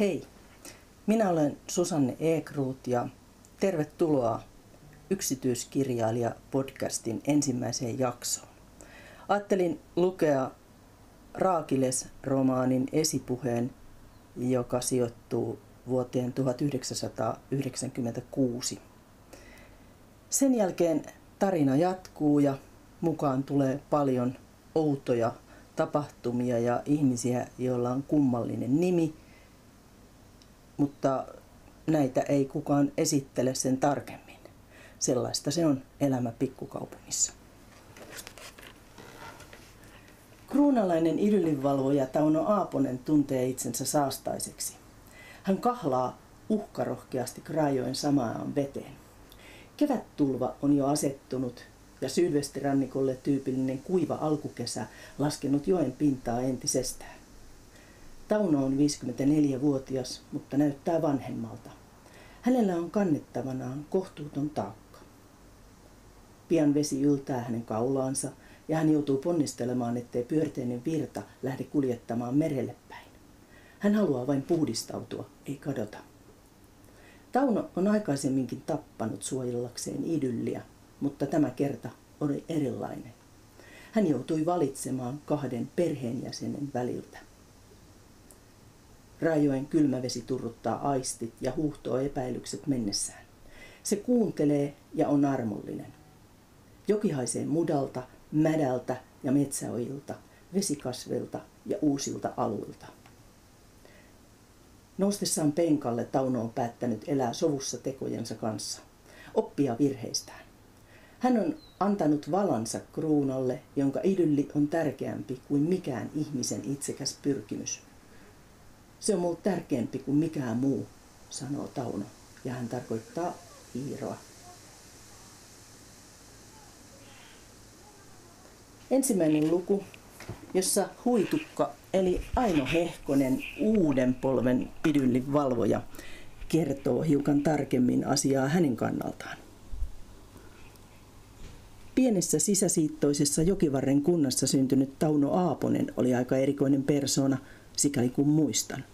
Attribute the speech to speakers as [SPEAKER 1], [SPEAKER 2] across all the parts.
[SPEAKER 1] Hei, minä olen Susanne Ekruut ja tervetuloa yksityiskirjailija podcastin ensimmäiseen jaksoon. Ajattelin lukea Raakiles-romaanin esipuheen, joka sijoittuu vuoteen 1996. Sen jälkeen tarina jatkuu ja mukaan tulee paljon outoja tapahtumia ja ihmisiä, joilla on kummallinen nimi, mutta näitä ei kukaan esittele sen tarkemmin. Sellaista se on elämä pikkukaupungissa. Kruunalainen idyllinvalvoja Tauno Aaponen tuntee itsensä saastaiseksi. Hän kahlaa uhkarohkeasti Krajoen samaan veteen. Kevättulva on jo asettunut ja sylvestirannikolle tyypillinen kuiva alkukesä laskenut joen pintaa entisestään. Tauno on 54-vuotias, mutta näyttää vanhemmalta. Hänellä on kannettavanaan kohtuuton taakka. Pian vesi yltää hänen kaulaansa ja hän joutuu ponnistelemaan, ettei pyörteinen virta lähde kuljettamaan merelle päin. Hän haluaa vain puhdistautua, ei kadota. Tauno on aikaisemminkin tappanut suojellakseen idylliä, mutta tämä kerta oli erilainen. Hän joutui valitsemaan kahden perheenjäsenen väliltä. Rajojen kylmävesi turruttaa aistit ja huuhtoo epäilykset mennessään. Se kuuntelee ja on armollinen. Joki haisee mudalta, mädältä ja metsäojilta, vesikasvilta ja uusilta aluilta. Noustessaan penkalle Tauno on päättänyt elää sovussa tekojensa kanssa, oppia virheistään. Hän on antanut valansa kruunalle, jonka idylli on tärkeämpi kuin mikään ihmisen itsekäs pyrkimys. Se on mulle tärkeämpi kuin mikään muu, sanoo Tauno, ja hän tarkoittaa Iiroa. Ensimmäinen luku, jossa huitukka eli Aino Hehkonen, uuden polven idyllin valvoja, kertoo hiukan tarkemmin asiaa hänen kannaltaan. Pienessä sisäsiittoisessa Jokivarren kunnassa syntynyt Tauno Aaponen oli aika erikoinen persona, sikäli kuin muistan.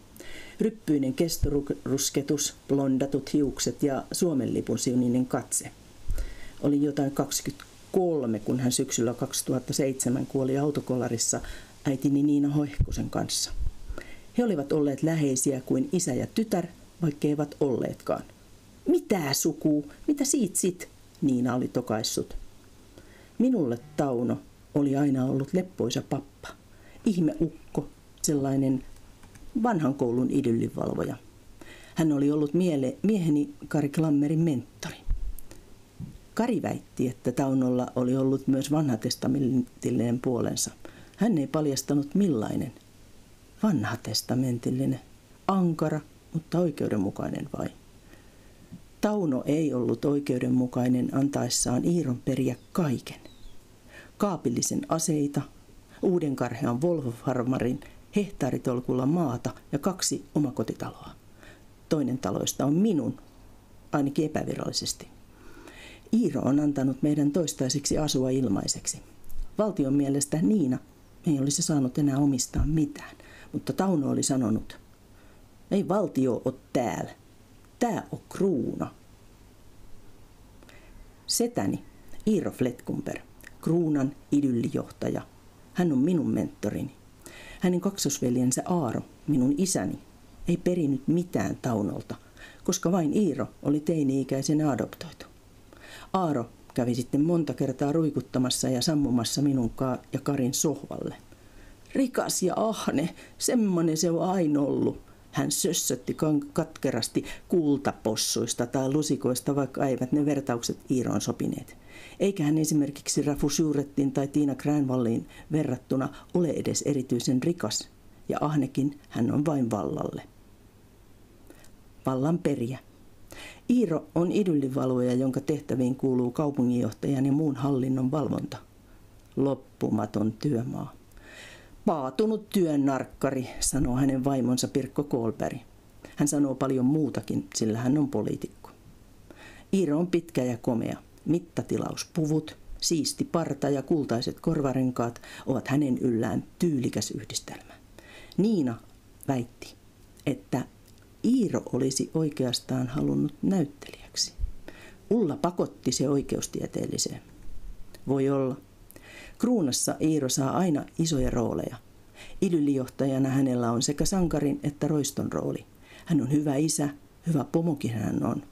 [SPEAKER 1] Ryppyinen kestorusketus, blondatut hiukset ja Suomen lipun siuninen katse. Oli jotain 23, kun hän syksyllä 2007 kuoli autokollarissa äitini Niina Hoihkosen kanssa. He olivat olleet läheisiä kuin isä ja tytär, vaikka eivät olleetkaan. Mitä sukuu? Mitä siit sit? Niina oli tokaissut. Minulle Tauno oli aina ollut leppoisa pappa. Ihmeukko, sellainen vanhan koulun idyllinvalvoja. Hän oli ollut miele, mieheni Kari Klammerin mentori. Kari väitti, että Taunolla oli ollut myös vanhatestamentillinen puolensa. Hän ei paljastanut millainen. Vanhatestamentillinen. Ankara, mutta oikeudenmukainen vai? Tauno ei ollut oikeudenmukainen antaessaan Iiron periä kaiken. Kaapillisen aseita, uuden karhean Volvo-farmarin, hehtaaritolkulla maata ja kaksi omakotitaloa. Toinen taloista on minun, ainakin epävirallisesti. Iiro on antanut meidän toistaiseksi asua ilmaiseksi. Valtion mielestä Niina ei olisi saanut enää omistaa mitään, mutta Tauno oli sanonut, ei valtio ole täällä, tää on kruuna. Setäni, Iiro Fletkumper, kruunan idyllijohtaja, hän on minun mentorini. Hänen kaksosveljensä Aaro, minun isäni, ei perinyt mitään Taunolta, koska vain Iiro oli teini-ikäisen adoptoitu. Aaro kävi sitten monta kertaa ruikuttamassa ja sammumassa minun ja Karin sohvalle. Rikas ja ahne, semmonen se on aina ollut. Hän sössötti katkerasti kultapossuista tai lusikoista, vaikka eivät ne vertaukset Iiroon sopineet. Eikä hän esimerkiksi Rafu Suurettin tai Tiina Gränvalliin verrattuna ole edes erityisen rikas, ja ahnekin hän on vain vallalle. Vallan periä. Iiro on idyllivalvoja, jonka tehtäviin kuuluu kaupunginjohtajan ja muun hallinnon valvonta. Loppumaton työmaa. Paatunut työnnarkkari, sanoo hänen vaimonsa Pirkko Kolperi. Hän sanoo paljon muutakin, sillä hän on poliitikko. Iiro on pitkä ja komea. Mittatilauspuvut, siisti parta ja kultaiset korvarenkaat ovat hänen yllään tyylikäs yhdistelmä. Niina väitti, että Iiro olisi oikeastaan halunnut näyttelijäksi. Ulla pakotti se oikeustieteelliseen. Voi olla. Kruunassa Iiro saa aina isoja rooleja. Idyllijohtajana hänellä on sekä sankarin että roiston rooli. Hän on hyvä isä, hyvä pomokin hän on,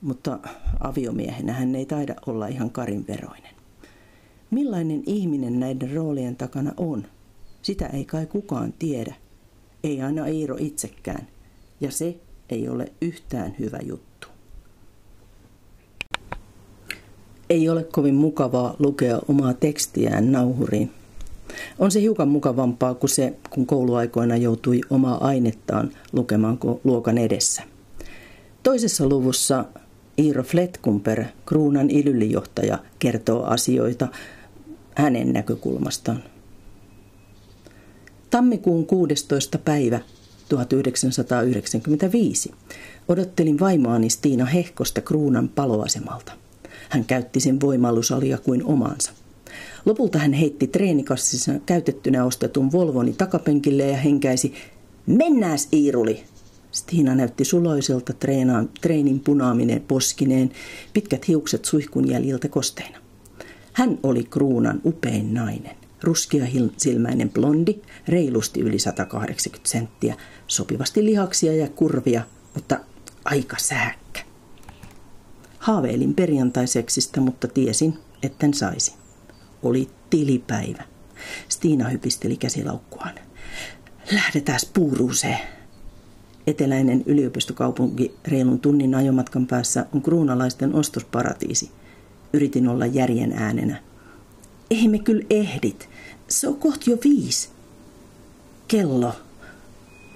[SPEAKER 1] mutta aviomiehenä hän ei taida olla ihan karin veroinen. Millainen ihminen näiden roolien takana on, sitä ei kai kukaan tiedä. Ei aina Iiro itsekään. Ja se ei ole yhtään hyvä juttu. Ei ole kovin mukavaa lukea omaa tekstiään nauhuriin. On se hiukan mukavampaa kuin se, kun kouluaikoina joutui omaa ainettaan lukemaan luokan edessä. Toisessa luvussa Iiro Fletkumper, Kruunan ilyllijohtaja, kertoo asioita hänen näkökulmastaan. Tammikuun 16. päivä 1995 odottelin vaimoani Stiina Hehkosta Kruunan paloasemalta. Hän käytti sen voimallusalia kuin omansa. Lopulta hän heitti treenikassissa käytettynä ostetun Volvoni takapenkille ja henkäisi, mennääs Iiruli! Stiina näytti suloiselta treenaan, treenin punaaminen poskineen, pitkät hiukset suihkun jäljiltä kosteina. Hän oli Kruunan upein nainen. Ruskea silmäinen blondi, reilusti yli 180 senttiä, sopivasti lihaksia ja kurvia, mutta aika sääkkä. Haaveilin perjantaiseksistä, mutta tiesin, etten saisi. Oli tilipäivä. Stiina hypisteli käsilaukkuaan. Lähdetään puuruuseen. Eteläinen yliopistokaupunki reilun tunnin ajomatkan päässä on kruunalaisten ostosparatiisi. Yritin olla järjen äänenä. Ei me kyllä ehdit. Se on kohti jo viisi. Kello.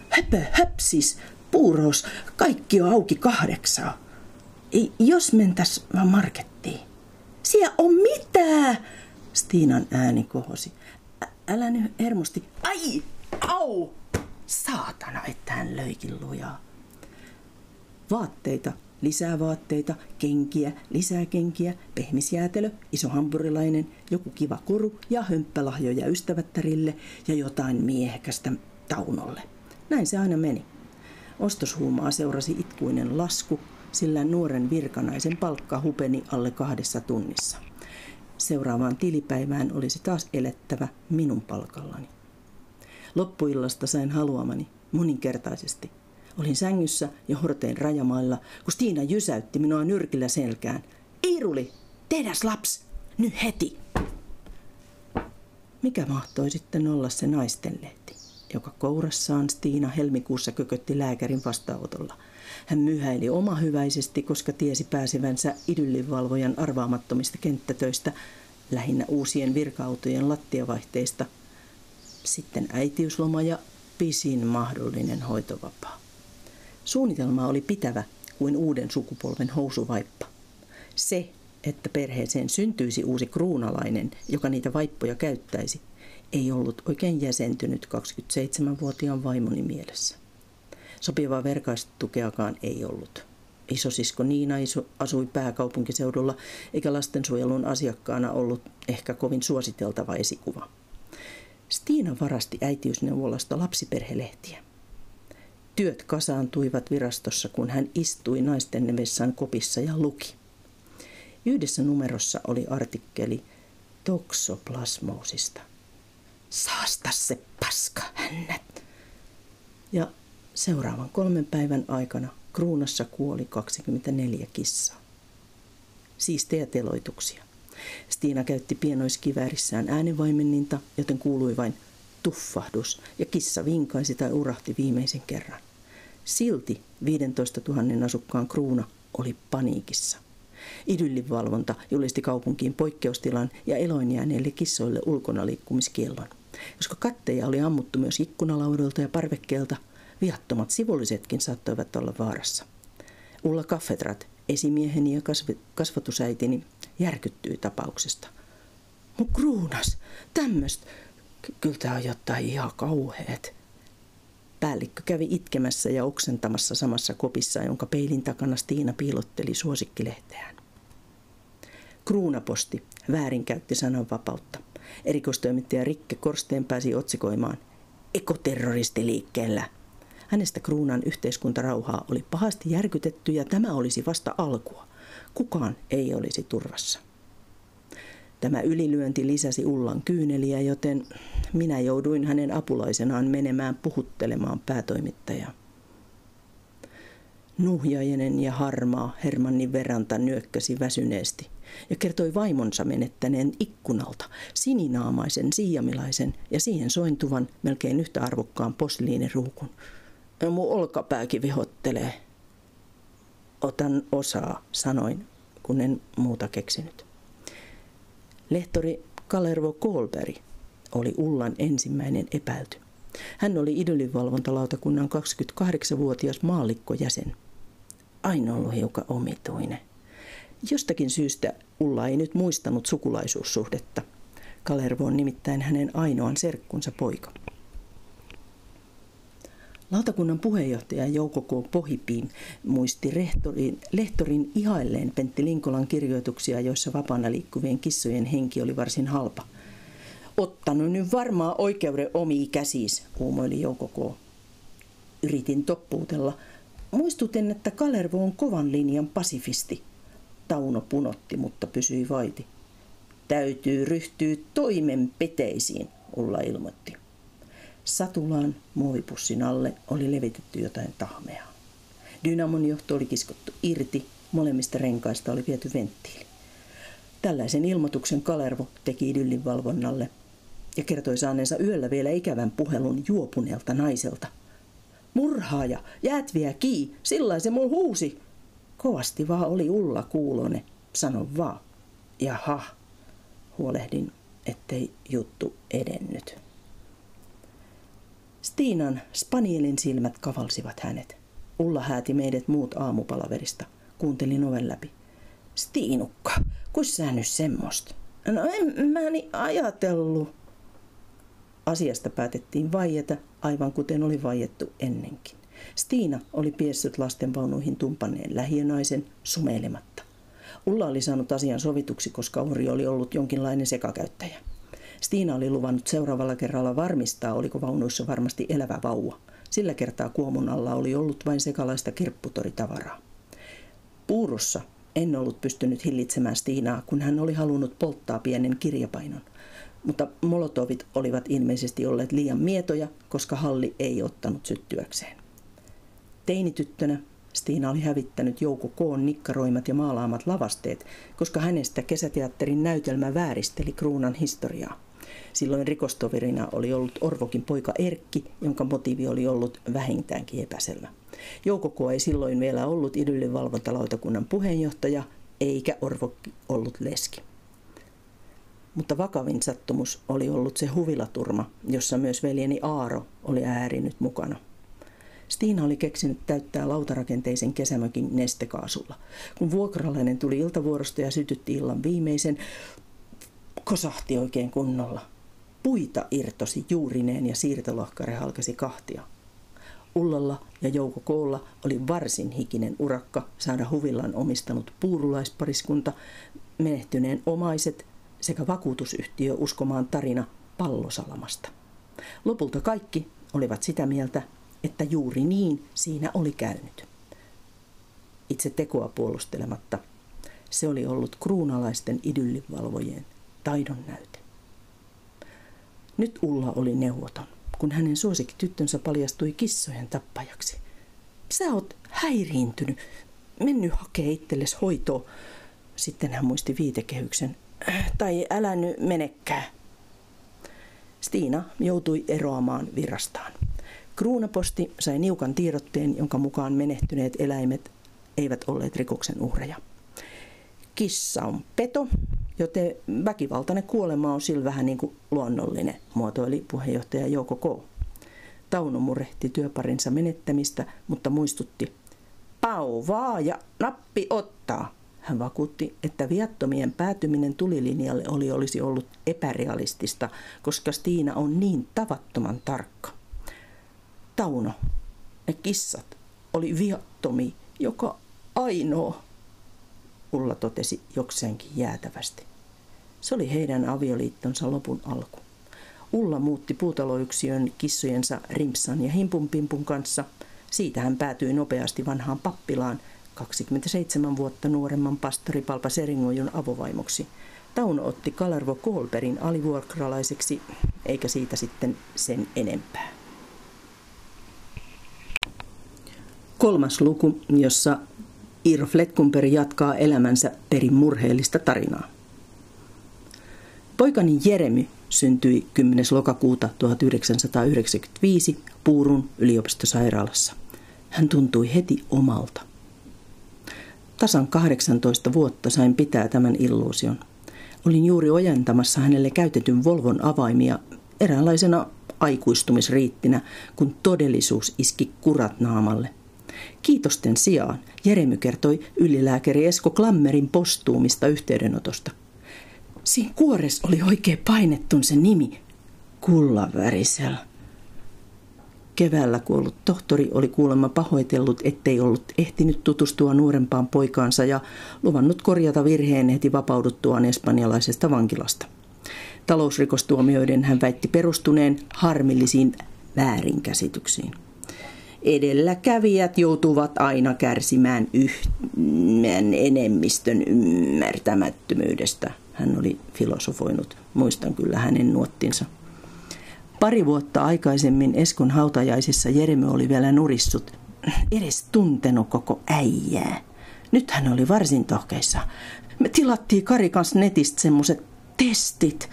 [SPEAKER 1] Höpö, höpsis, puuros, kaikki on auki kahdeksaa. Jos mentäs vaan markettiin. Siellä on mitä? Stiinan ääni kohosi. Ä- älä nyt hermosti. Ai! Au! Saatana, että hän löikin lujaa. Vaatteita, lisää vaatteita, kenkiä, lisää kenkiä, pehmisjäätelö, iso hampurilainen, joku kiva koru ja hömppälahjoja ystävättärille ja jotain miehekästä Taunolle. Näin se aina meni. Ostoshuumaa seurasi itkuinen lasku, sillä nuoren virkanaisen palkka hupeni alle kahdessa tunnissa. Seuraavaan tilipäivään olisi taas elettävä minun palkallani. Loppuillasta sain haluamani moninkertaisesti. Olin sängyssä ja hortein rajamailla, kun Stiina jysäytti minua nyrkillä selkään. Iiruli, tehdäs laps, nyt heti! Mikä mahtoi sitten olla se naistenlehti, joka kourassaan Stiina helmikuussa kökötti lääkärin vastaanotolla. Hän myhäili omahyväisesti, koska tiesi pääsevänsä idyllinvalvojan arvaamattomista kenttätöistä, lähinnä uusien virkautojen lattiavaihteista – sitten äitiysloma ja pisin mahdollinen hoitovapaa. Suunnitelma oli pitävä kuin uuden sukupolven housuvaippa. Se, että perheeseen syntyisi uusi kruunalainen, joka niitä vaippoja käyttäisi, ei ollut oikein jäsentynyt 27-vuotiaan vaimoni mielessä. Sopivaa verkaistukeakaan ei ollut. Isosisko Niina asui pääkaupunkiseudulla, eikä lastensuojelun asiakkaana ollut ehkä kovin suositeltava esikuva. Stiina varasti äitiysneuvolasta lapsiperhelehtiä. Työt kasaantuivat virastossa, kun hän istui naisten nevessään kopissa ja luki. Yhdessä numerossa oli artikkeli toksoplasmoosista. Saasta se paska hännät! Ja seuraavan kolmen päivän aikana kruunassa kuoli 24 kissaa. Siistejä teloituksia. Stiina käytti pienoiskiväärissään äänenvaimenninta, joten kuului vain tuffahdus ja kissa vinkaisi tai urahti viimeisen kerran. Silti 15 000 asukkaan kruuna oli paniikissa. Idyllivalvonta julisti kaupunkiin poikkeustilan ja eloinjääneille kissoille ulkona liikkumiskiellon. Koska katteja oli ammuttu myös ikkunalaudoilta ja parvekkeelta, viattomat sivullisetkin saattoivat olla vaarassa. Ulla Kaffetrat, esimieheni ja kasvatusäitini, järkyttyi tapauksesta. Mun kruunas, tämmöistä, kyllä tämä on jotain ihan kauheet. Päällikkö kävi itkemässä ja oksentamassa samassa kopissa, jonka peilin takana Stiina piilotteli suosikkilehteään. Kruunaposti väärinkäytti sananvapautta. Erikoistoimittaja Rikke Korsteen pääsi otsikoimaan ekoterroristiliikkeellä. Hänestä kruunan yhteiskuntarauhaa oli pahasti järkytetty ja tämä olisi vasta alkua. Kukaan ei olisi turvassa. Tämä ylilyönti lisäsi Ullan kyyneliä, joten minä jouduin hänen apulaisenaan menemään puhuttelemaan päätoimittajaa. Nuhjainen ja harmaa Hermannin verranta nyökkäsi väsyneesti ja kertoi vaimonsa menettäneen ikkunalta sininaamaisen siiyamilaisen ja siihen sointuvan melkein yhtä arvokkaan posliiniruukun. Mu olkapääkin vihottelee. Otan osaa, sanoin, kun en muuta keksinyt. Lehtori Kalervo Kolberi oli Ullan ensimmäinen epäilty. Hän oli idyllivalvontalautakunnan 28-vuotias maallikkojäsen. Aina ollut hiukan omituinen. Jostakin syystä Ulla ei nyt muistanut sukulaisuussuhdetta. Kalervo on nimittäin hänen ainoan serkkunsa poika. Lautakunnan puheenjohtaja Jouko K. Pohipiim muisti rehtorin, lehtorin ihailleen Pentti Linkolan kirjoituksia, joissa vapaana liikkuvien kissojen henki oli varsin halpa. Ottanut nyt varmaan oikeuden omiin käsiis, uumoili Jouko K. Yritin toppuutella. Muistutin, että Kalervo on kovan linjan pasifisti. Tauno punotti, mutta pysyi vaiti. Täytyy ryhtyä toimenpiteisiin, Ulla ilmoitti. Satulaan muovipussin alle oli levitetty jotain tahmea. Dynamon johto oli kiskottu irti, molemmista renkaista oli viety venttiili. Tällaisen ilmoituksen Kalervo teki idyllin valvonnalle ja kertoi saaneensa yöllä vielä ikävän puhelun juopuneelta naiselta. Murhaaja, jäät vie kii, sillä se mun huusi. Kovasti vaan oli Ulla kuulone, sano vaan. Jaha, huolehdin, ettei juttu edennyt. Stiinan Spanielin silmät kavalsivat hänet. Ulla hääti meidät muut aamupalaverista. Kuuntelin oven läpi. Stiinukka, kun sä nyt semmoista? No en mä niin ajatellut. Asiasta päätettiin vaieta, aivan kuten oli vaiettu ennenkin. Stiina oli piessyt lastenvaunuihin tumpanneen lähiönaisen sumeilematta. Ulla oli saanut asian sovituksi, koska Uri oli ollut jonkinlainen sekakäyttäjä. Stiina oli luvannut seuraavalla kerralla varmistaa, oliko vaunuissa varmasti elävä vauva. Sillä kertaa kuomun alla oli ollut vain sekalaista kirpputoritavaraa. Puurossa en ollut pystynyt hillitsemään Stiinaa, kun hän oli halunnut polttaa pienen kirjapainon. Mutta molotovit olivat ilmeisesti olleet liian mietoja, koska halli ei ottanut syttyäkseen. Teinityttönä Stiina oli hävittänyt Jouko Koon nikkaroimat ja maalaamat lavasteet, koska hänestä kesäteatterin näytelmä vääristeli kruunan historiaa. Silloin rikostoverina oli ollut Orvokin poika Erkki, jonka motiivi oli ollut vähintäänkin epäselvä. Joukoko ei silloin vielä ollut idyllin valvontalautakunnan puheenjohtaja, eikä Orvokki ollut leski. Mutta vakavin sattumus oli ollut se huvilaturma, jossa myös veljeni Aaro oli äärinyt mukana. Stiina oli keksinyt täyttää lautarakenteisen kesämökin nestekaasulla. Kun vuokralainen tuli iltavuorosta ja sytytti illan viimeisen, kosahti oikein kunnolla. Puita irtosi juurineen ja siirtolohkare halkasi kahtia. Ullalla ja Jouko Koolla oli varsin hikinen urakka saada huvillan omistanut puurulaispariskunta, menehtyneen omaiset sekä vakuutusyhtiö uskomaan tarina pallosalamasta. Lopulta kaikki olivat sitä mieltä, että juuri niin siinä oli käynyt. Itse tekoa puolustelematta se oli ollut kruunalaisten idyllivalvojien taidon näyte. Nyt Ulla oli neuvoton, kun hänen suosikkityttönsä paljastui kissojen tappajaksi. Sä oot häiriintynyt, mennyt hakee itsellesi hoitoa. Sitten hän muisti viitekehyksen. Tai älä nyt menekää. Stiina joutui eroamaan virastaan. Kruunaposti sai niukan tiedotteen, jonka mukaan menehtyneet eläimet eivät olleet rikoksen uhreja. Kissa on peto, joten väkivaltainen kuolema on sillä vähän niin kuin luonnollinen, muotoili puheenjohtaja Jouko K. Tauno murehti työparinsa menettämistä, mutta muistutti, pau vaan ja nappi ottaa. Hän vakuutti, että viattomien päätyminen tulilinjalle oli olisi ollut epärealistista, koska Stiina on niin tavattoman tarkka. Tauno, ne kissat, oli viattomi, joka ainoa, Ulla totesi jokseenkin jäätävästi. Se oli heidän avioliittonsa lopun alku. Ulla muutti puutaloyksiön kissojensa Rimpsan ja Himpumpimpun kanssa. Siitä hän päätyi nopeasti vanhaan pappilaan 27 vuotta nuoremman pastori Palpa Seringojun avovaimoksi. Tauno otti Kalarvo Koolperin alivuokralaiseksi, eikä siitä sitten sen enempää. Kolmas luku, jossa Iiro Fletkumperi jatkaa elämänsä perin murheellista tarinaa. Poikani Jeremy syntyi 10. lokakuuta 1995 Puurun yliopistosairaalassa. Hän tuntui heti omalta. Tasan 18 vuotta sain pitää tämän illuusion. Olin juuri ojentamassa hänelle käytetyn Volvon avaimia eräänlaisena aikuistumisriittinä, kun todellisuus iski kurat naamalle. Kiitosten sijaan Jeremy kertoi ylilääkäri Esko Klammerin postuumista yhteydenotosta. Siinä kuores oli oikein painettun se nimi, Kullavärisel. Keväällä kuollut tohtori oli kuulemma pahoitellut, ettei ollut ehtinyt tutustua nuorempaan poikaansa ja luvannut korjata virheen heti vapauduttuaan espanjalaisesta vankilasta. Talousrikostuomioiden hän väitti perustuneen harmillisiin väärinkäsityksiin. Edelläkävijät joutuvat aina kärsimään yhden enemmistön ymmärtämättömyydestä, hän oli filosofoinut. Muistan kyllä hänen nuottinsa. Pari vuotta aikaisemmin Eskon hautajaisissa Jeremy oli vielä nurissut. Edes tuntenut koko äijää. Nyt hän oli varsin tohkeissa. Me tilattiin Kari kanssa netistä semmoset testit.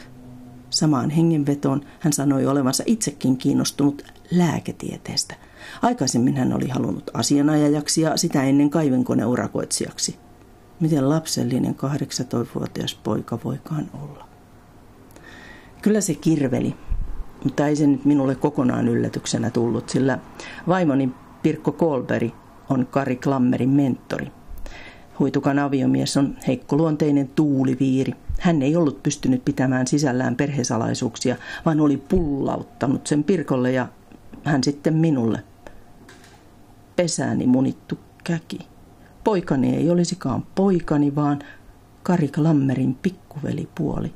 [SPEAKER 1] Samaan hengenvetoon hän sanoi olevansa itsekin kiinnostunut lääketieteestä. Aikaisemmin hän oli halunnut asianajajaksi ja sitä ennen kaivenkoneurakoitsijaksi. Miten lapsellinen 18-vuotias poika voikaan olla? Kyllä se kirveli, mutta ei se nyt minulle kokonaan yllätyksenä tullut, sillä vaimoni Pirkko Kolberi on Kari Klammerin mentori. Huitukan aviomies on heikkoluonteinen tuuliviiri. Hän ei ollut pystynyt pitämään sisällään perhesalaisuuksia, vaan oli pullauttanut sen Pirkolle ja hän sitten minulle. Pesääni munittu käki. Poikani ei olisikaan poikani, vaan Kari Klammerin pikkuvelipuoli.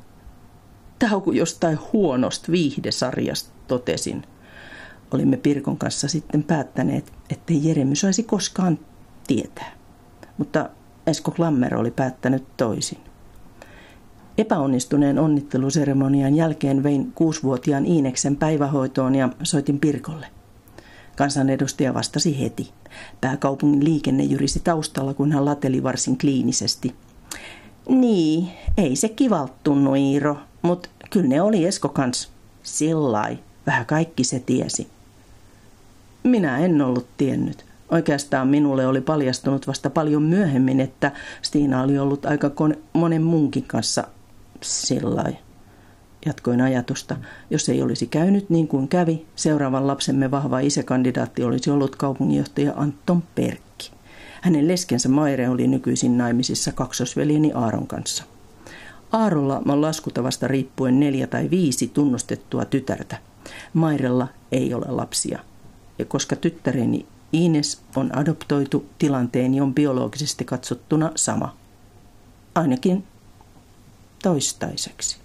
[SPEAKER 1] Tauku jostain huonosta viihdesarjasta, totesin. Olimme Pirkon kanssa sitten päättäneet, ettei Jeremy saisi koskaan tietää. Mutta Esko Klammer oli päättänyt toisin. Epäonnistuneen onnitteluseremonian jälkeen vein kuusivuotiaan Iineksen päivähoitoon ja soitin Pirkolle. Kansanedustaja vastasi heti. Pääkaupungin liikenne jyrisi taustalla, kun hän lateli varsin kliinisesti. Niin, ei se kivalttunut Iiro, mutta kyllä ne oli Esko kans. Sillai, vähän kaikki se tiesi. Minä en ollut tiennyt. Oikeastaan minulle oli paljastunut vasta paljon myöhemmin, että Stiina oli ollut aika monen muunkin kanssa sillai. Jatkoin ajatusta. Jos ei olisi käynyt niin kuin kävi, seuraavan lapsemme vahva isäkandidaatti olisi ollut kaupunginjohtaja Anton Perkki. Hänen leskensä Maire oli nykyisin naimisissa kaksosveljeni Aaron kanssa. Aarolla on laskutavasta riippuen neljä tai viisi tunnustettua tytärtä. Mairella ei ole lapsia. Ja koska tyttäreni Ines on adoptoitu, tilanteeni on biologisesti katsottuna sama. Ainakin toistaiseksi.